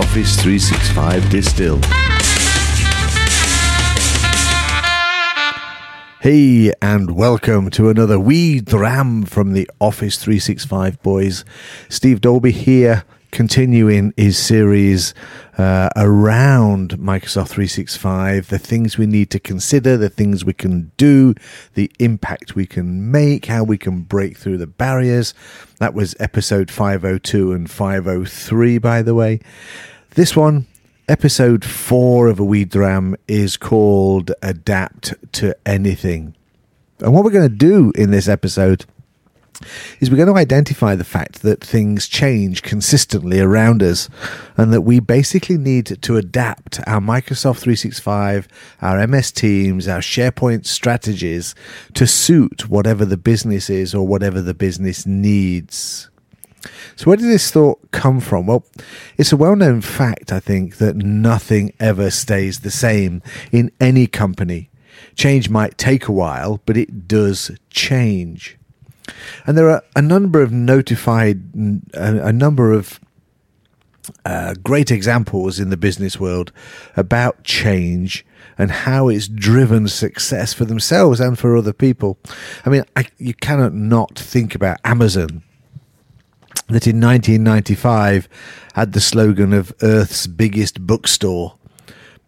Office 365 Distill. Hey, and welcome to another wee dram from the Office 365 boys. Steve Dalby here, continuing his series uh, around Microsoft 365, the things we need to consider, the things we can do, the impact we can make, how we can break through the barriers. That was episode 502 and 503, by the way. This one Episode four of A Wee Dram is called Adapt to Anything. And what we're going to do in this episode is we're going to identify the fact that things change consistently around us and that we basically need to adapt our Microsoft 365, our MS Teams, our SharePoint strategies to suit whatever the business is or whatever the business needs. So, where did this thought come from? Well, it's a well known fact, I think, that nothing ever stays the same in any company. Change might take a while, but it does change. And there are a number of notified, a, number of uh, great examples in the business world about change and how it's driven success for themselves and for other people. I mean, I, you cannot not think about Amazon that in 1995 had the slogan of Earth's biggest bookstore,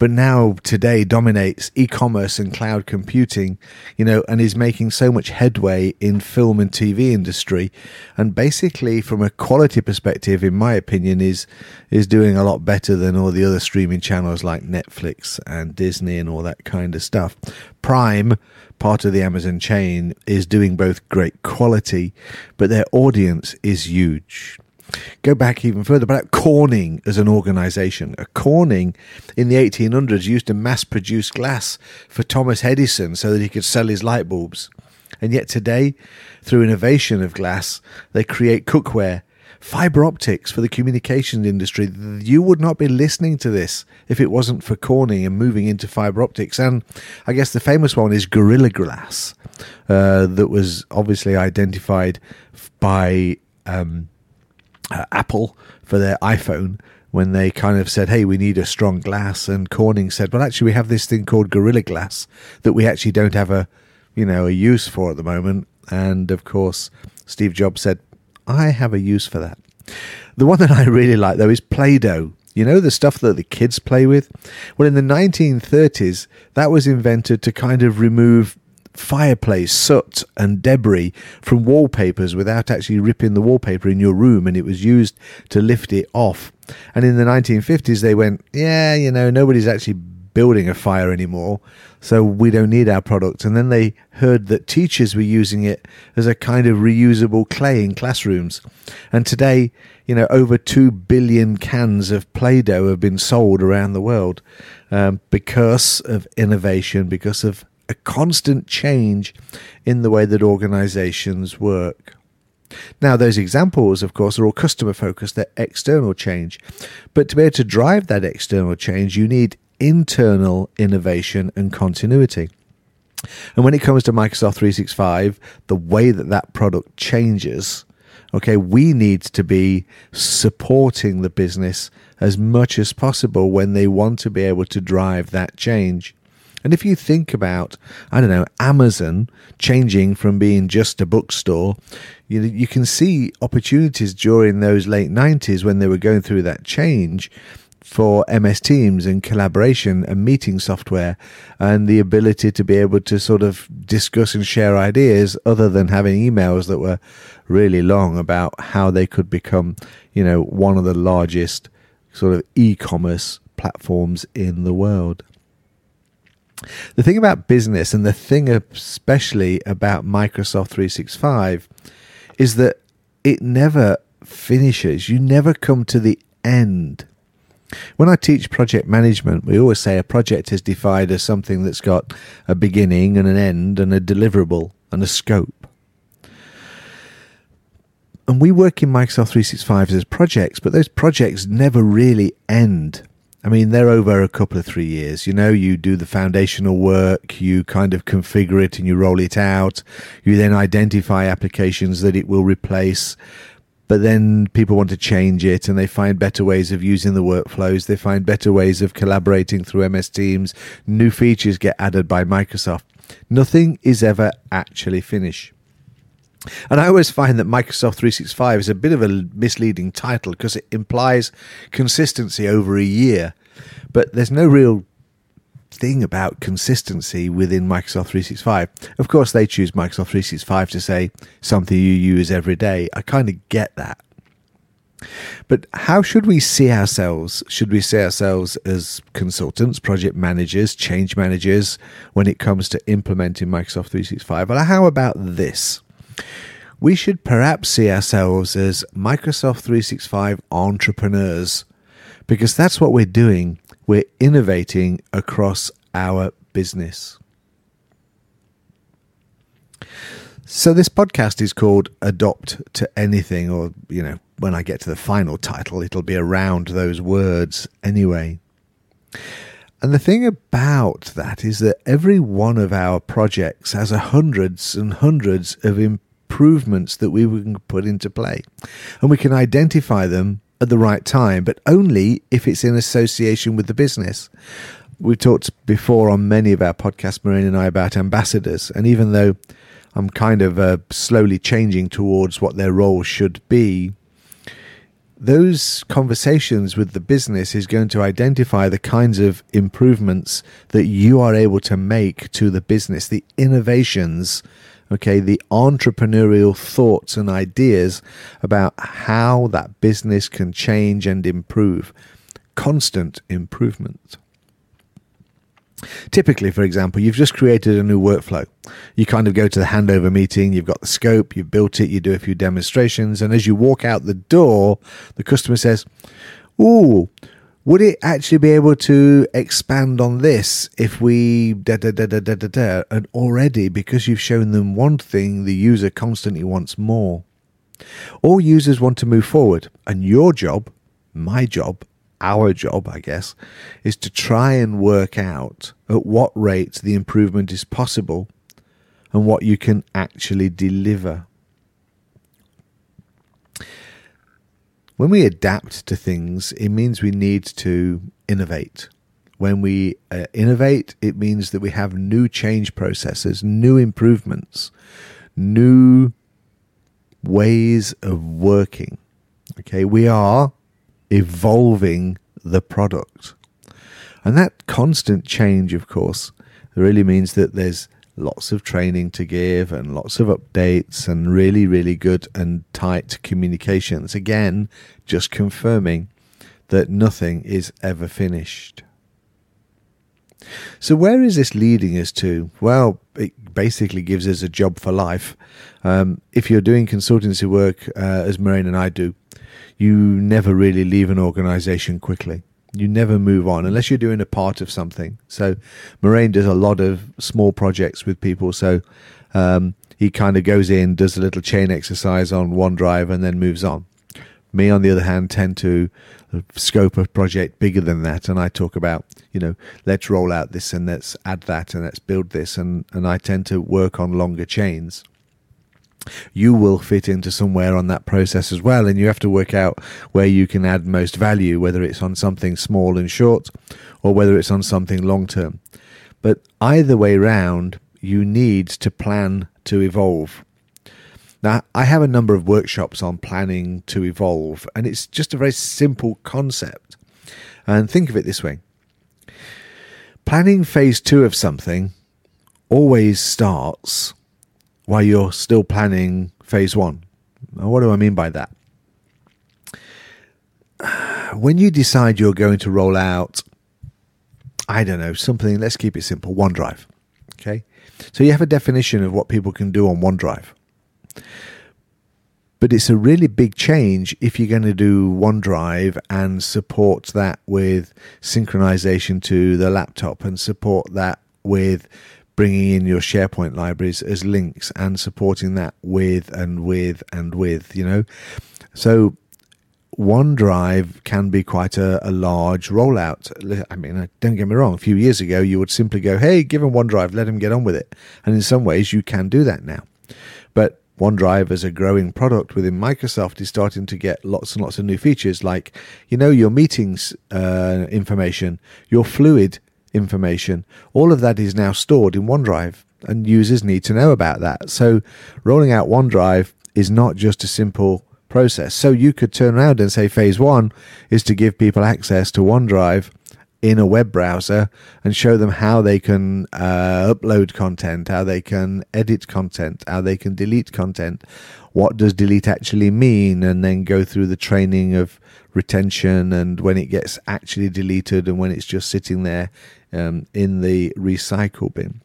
but now today dominates e-commerce and cloud computing, you know, and is making so much headway in film and TV industry, and basically from a quality perspective, in my opinion, is is doing a lot better than all the other streaming channels like Netflix and Disney and all that kind of stuff. Prime part of the Amazon chain is doing both great quality, but their audience is huge. Go back even further, but Corning as an organization. Corning in the 1800s used to mass produce glass for Thomas Edison so that he could sell his light bulbs. And yet today, through innovation of glass, they create cookware fiber optics for the communications industry. You would not be listening to this if it wasn't for Corning and moving into fiber optics. And I guess the famous one is Gorilla Glass, uh, that was obviously identified by um, uh, Apple for their iPhone when they kind of said, hey, we need a strong glass. And Corning said, well, actually, we have this thing called Gorilla Glass that we actually don't have a, you know, a use for at the moment. And of course, Steve Jobs said, I have a use for that. The one that I really like, though, is Play Doh. You know, the stuff that the kids play with? Well, in the 1930s, that was invented to kind of remove fireplace soot and debris from wallpapers without actually ripping the wallpaper in your room, and it was used to lift it off. And in the 1950s, they went, yeah, you know, nobody's actually building a fire anymore so we don't need our product. And then they heard that teachers were using it as a kind of reusable clay in classrooms. And today, you know, over 2 billion cans of Play Doh have been sold around the world um, because of innovation, because of a constant change in the way that organizations work. Now, those examples, of course, are all customer focused, they're external change. But to be able to drive that external change, you need internal innovation and continuity. And when it comes to Microsoft 365, the way that that product changes, okay, we need to be supporting the business as much as possible when they want to be able to drive that change. And if you think about, I don't know, Amazon changing from being just a bookstore, you, you can see opportunities during those late 90s when they were going through that change for MS Teams and collaboration and meeting software and the ability to be able to sort of discuss and share ideas other than having emails that were really long about how they could become, you know, one of the largest sort of e-commerce platforms in the world. The thing about business and the thing especially about Microsoft 365 is that it never finishes. You never come to the end when I teach project management, we always say a project is defined as something that's got a beginning and an end and a deliverable and a scope. And we work in Microsoft 365 as projects, but those projects never really end. I mean, they're over a couple of three years. You know, you do the foundational work, you kind of configure it and you roll it out. You then identify applications that it will replace but then people want to change it and they find better ways of using the workflows. They find better ways of collaborating through MS Teams. New features get added by Microsoft. Nothing is ever actually finished. And I always find that Microsoft 365 is a bit of a misleading title because it implies consistency over a year. But there's no real thing about consistency within Microsoft 365. Of course, they choose Microsoft 365 to say something you use every day. I kind of get that. But how should we see ourselves? Should we see ourselves as consultants, project managers, change managers when it comes to implementing Microsoft 365? Well, how about this? We should perhaps see ourselves as Microsoft 365 entrepreneurs because that's what we're doing we're innovating across our business. So, this podcast is called Adopt to Anything, or, you know, when I get to the final title, it'll be around those words anyway. And the thing about that is that every one of our projects has hundreds and hundreds of improvements that we can put into play. And we can identify them at the right time, but only if it's in association with the business. We've talked before on many of our podcasts, Marijn and I, about ambassadors. And even though I'm kind of uh, slowly changing towards what their role should be, those conversations with the business is going to identify the kinds of improvements that you are able to make to the business, the innovations okay, the entrepreneurial thoughts and ideas about how that business can change and improve. Constant improvement. Typically, for example, you've just created a new workflow. You kind of go to the handover meeting, you've got the scope, you've built it, you do a few demonstrations, and as you walk out the door, the customer says, Ooh, would it actually be able to expand on this if we da da da da da da da? And already, because you've shown them one thing, the user constantly wants more. All users want to move forward, and your job, my job, our job, I guess, is to try and work out at what rate the improvement is possible and what you can actually deliver. When we adapt to things, it means we need to innovate. When we uh, innovate, it means that we have new change processes, new improvements, new ways of working. Okay, we are evolving the product. And that constant change, of course, really means that there's lots of training to give and lots of updates and really, really good and tight communications. Again, just confirming that nothing is ever finished. So, where is this leading us to? Well, it basically gives us a job for life. Um, if you're doing consultancy work, uh, as Marijn and I do, you never really leave an organization quickly you never move on unless you're doing a part of something. So Marijn does a lot of small projects with people. So um, he kind of goes in, does a little chain exercise on OneDrive, and then moves on. Me, on the other hand, tend to scope a project bigger than that, and I talk about, you know, let's roll out this and let's add that and let's build this, and and I tend to work on longer chains you will fit into somewhere on that process as well. And you have to work out where you can add most value, whether it's on something small and short or whether it's on something long term. But either way round, you need to plan to evolve. Now, I have a number of workshops on planning to evolve, and it's just a very simple concept. And think of it this way planning phase two of something always starts while you're still planning phase one. Now, what do I mean by that? When you decide you're going to roll out, I don't know, something, let's keep it simple OneDrive. Okay. So you have a definition of what people can do on OneDrive. But it's a really big change if you're going to do OneDrive and support that with synchronization to the laptop and support that with bringing in your SharePoint libraries as links and supporting that with and with and with, you know. So OneDrive can be quite a, a, large rollout. I mean, uh, don't get me wrong, a few years ago, you would simply go, hey, give them OneDrive, let them get on with it. And in some ways, you can do that now. But OneDrive as a growing product within Microsoft is starting to get lots and lots of new features like, you know, your meetings uh, information, your fluid information, all of that is now stored in OneDrive and users need to know about that. So rolling out OneDrive is not just a simple process. So you could turn around and say phase one is to give people access to OneDrive in a web browser and show them how they can uh, upload content, how they can edit content, how they can delete content. What does delete actually mean? And then go through the training of retention and when it gets actually deleted and when it's just sitting there um, in the recycle bin.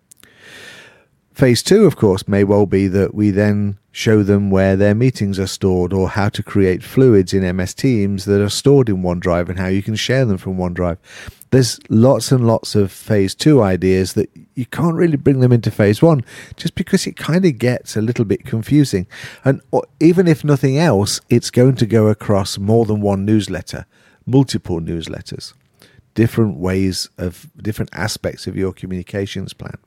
Phase two, of course, may well be that we then show them where their meetings are stored or how to create fluids in MS Teams that are stored in OneDrive and how you can share them from OneDrive. There's lots and lots of phase two ideas that you can't really bring them into phase one just because it kind of gets a little bit confusing. And even if nothing else, it's going to go across more than one newsletter, multiple newsletters, different ways of different aspects of your communications plan.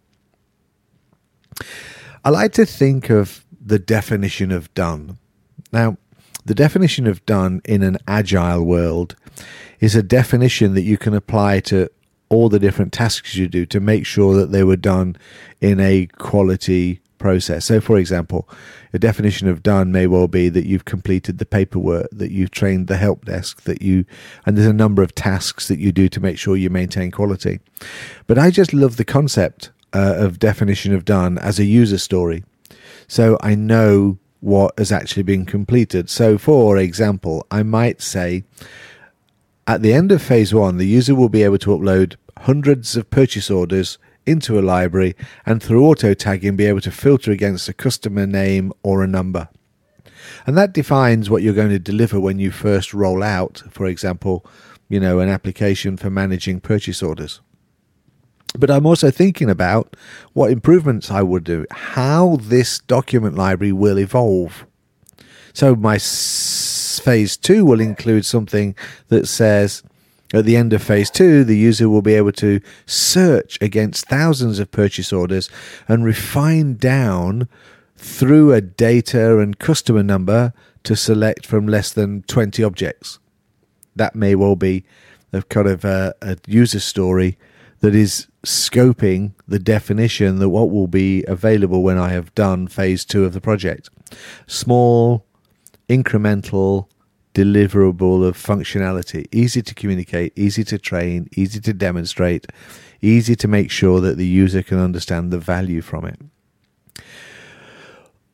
I like to think of the definition of done. Now, the definition of done in an agile world is a definition that you can apply to all the different tasks you do to make sure that they were done in a quality process. So, for example, a definition of done may well be that you've completed the paperwork, that you've trained the help desk, that you, and there's a number of tasks that you do to make sure you maintain quality. But I just love the concept uh, of definition of done as a user story. So I know what has actually been completed. So, for example, I might say at the end of phase one, the user will be able to upload hundreds of purchase orders into a library and through auto tagging be able to filter against a customer name or a number. And that defines what you're going to deliver when you first roll out, for example, you know, an application for managing purchase orders. But I'm also thinking about what improvements I would do, how this document library will evolve. So my phase two will include something that says at the end of phase two, the user will be able to search against thousands of purchase orders and refine down through a data and customer number to select from less than 20 objects. That may well be a kind of a, a user story that is scoping the definition that what will be available when I have done phase two of the project. Small, incremental, deliverable of functionality, easy to communicate, easy to train, easy to demonstrate, easy to make sure that the user can understand the value from it.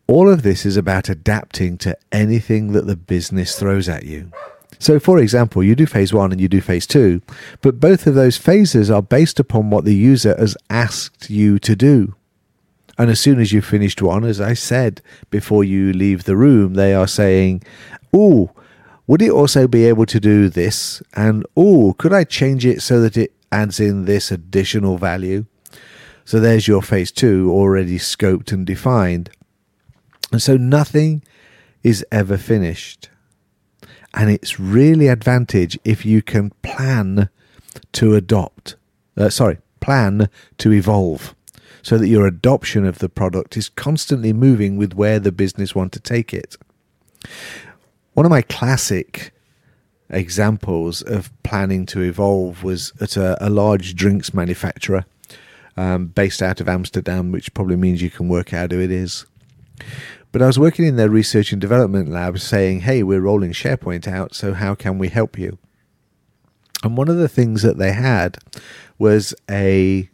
All of this is about adapting to anything that the business throws at you. So, for example, you do phase one and you do phase two, but both of those phases are based upon what the user has asked you to do. And as soon as you've finished one, as I said before you leave the room, they are saying, Oh, would it also be able to do this? And oh, could I change it so that it adds in this additional value? So there's your phase two already scoped and defined. And so nothing is ever finished and it's really advantage if you can plan to adopt uh, sorry plan to evolve so that your adoption of the product is constantly moving with where the business want to take it one of my classic examples of planning to evolve was at a, a large drinks manufacturer um, based out of Amsterdam, which probably means you can work out who it is. But I was working in their research and development lab saying, hey, we're rolling SharePoint out, so how can we help you? And one of the things that they had was a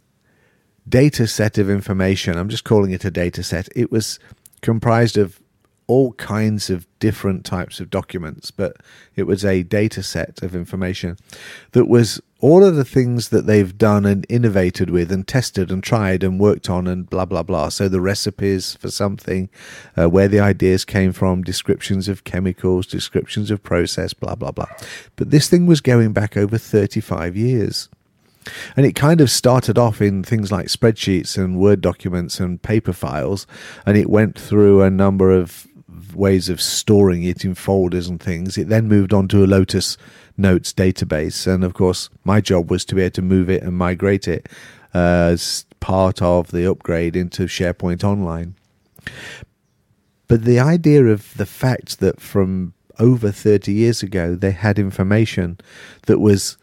data set of information. I'm just calling it a data set. It was comprised of all kinds of different types of documents, but it was a data set of information that was all of the things that they've done and innovated with and tested and tried and worked on and blah blah blah. So the recipes for something, uh, where the ideas came from, descriptions of chemicals, descriptions of process, blah blah blah. But this thing was going back over 35 years. And it kind of started off in things like spreadsheets and Word documents and paper files, and it went through a number of ways of storing it in folders and things. It then moved on to a Lotus Notes database, and of course, my job was to be able to move it and migrate it uh, as part of the upgrade into SharePoint Online. But the idea of the fact that from over 30 years ago they had information that was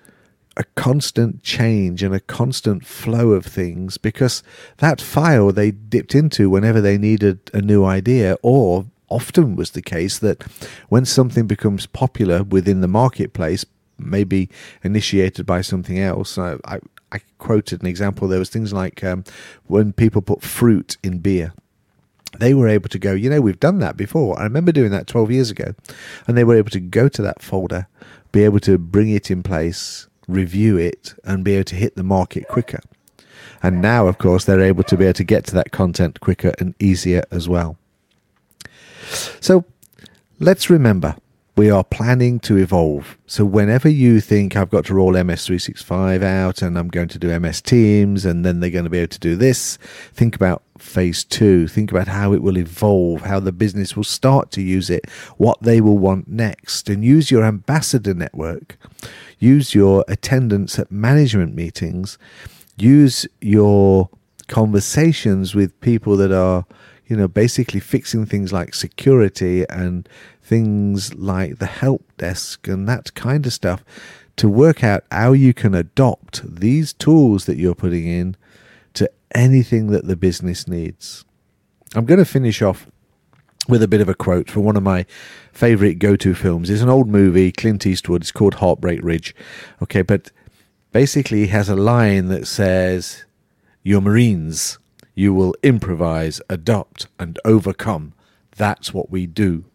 a constant change and a constant flow of things because that file they dipped into whenever they needed a new idea or often was the case that when something becomes popular within the marketplace maybe initiated by something else I, I, I quoted an example there was things like um, when people put fruit in beer they were able to go, you know, we've done that before. I remember doing that 12 years ago. And they were able to go to that folder, be able to bring it in place, review it, and be able to hit the market quicker. And now, of course, they're able to be able to get to that content quicker and easier as well. So let's remember we are planning to evolve. So whenever you think I've got to roll MS365 out and I'm going to do MS Teams and then they're going to be able to do this, think about phase two. Think about how it will evolve, how the business will start to use it, what they will want next, and use your ambassador network. Use your attendance at management meetings. Use your conversations with people that are you know, basically fixing things like security and things like the help desk and that kind of stuff to work out how you can adopt these tools that you're putting in to anything that the business needs. I'm going to finish off with a bit of a quote from one of my favorite go to films. It's an old movie, Clint Eastwood. It's called Heartbreak Ridge. Okay, but basically, he has a line that says, You're Marines you will improvise, adopt, and overcome. That's what we do.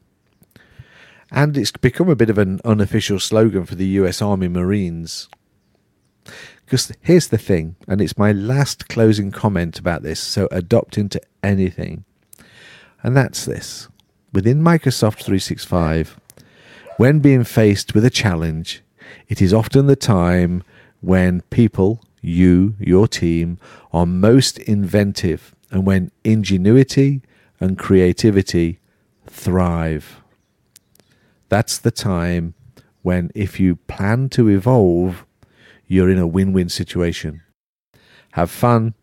And it's become a bit of an unofficial slogan for the US Army Marines. Because here's the thing, and it's my last closing comment about this, so adopt into anything. And that's this. Within Microsoft 365, when being faced with a challenge, it is often the time when people you, your team, are most inventive and when ingenuity and creativity thrive. That's the time when, if you plan to evolve, you're in a win win situation. Have fun,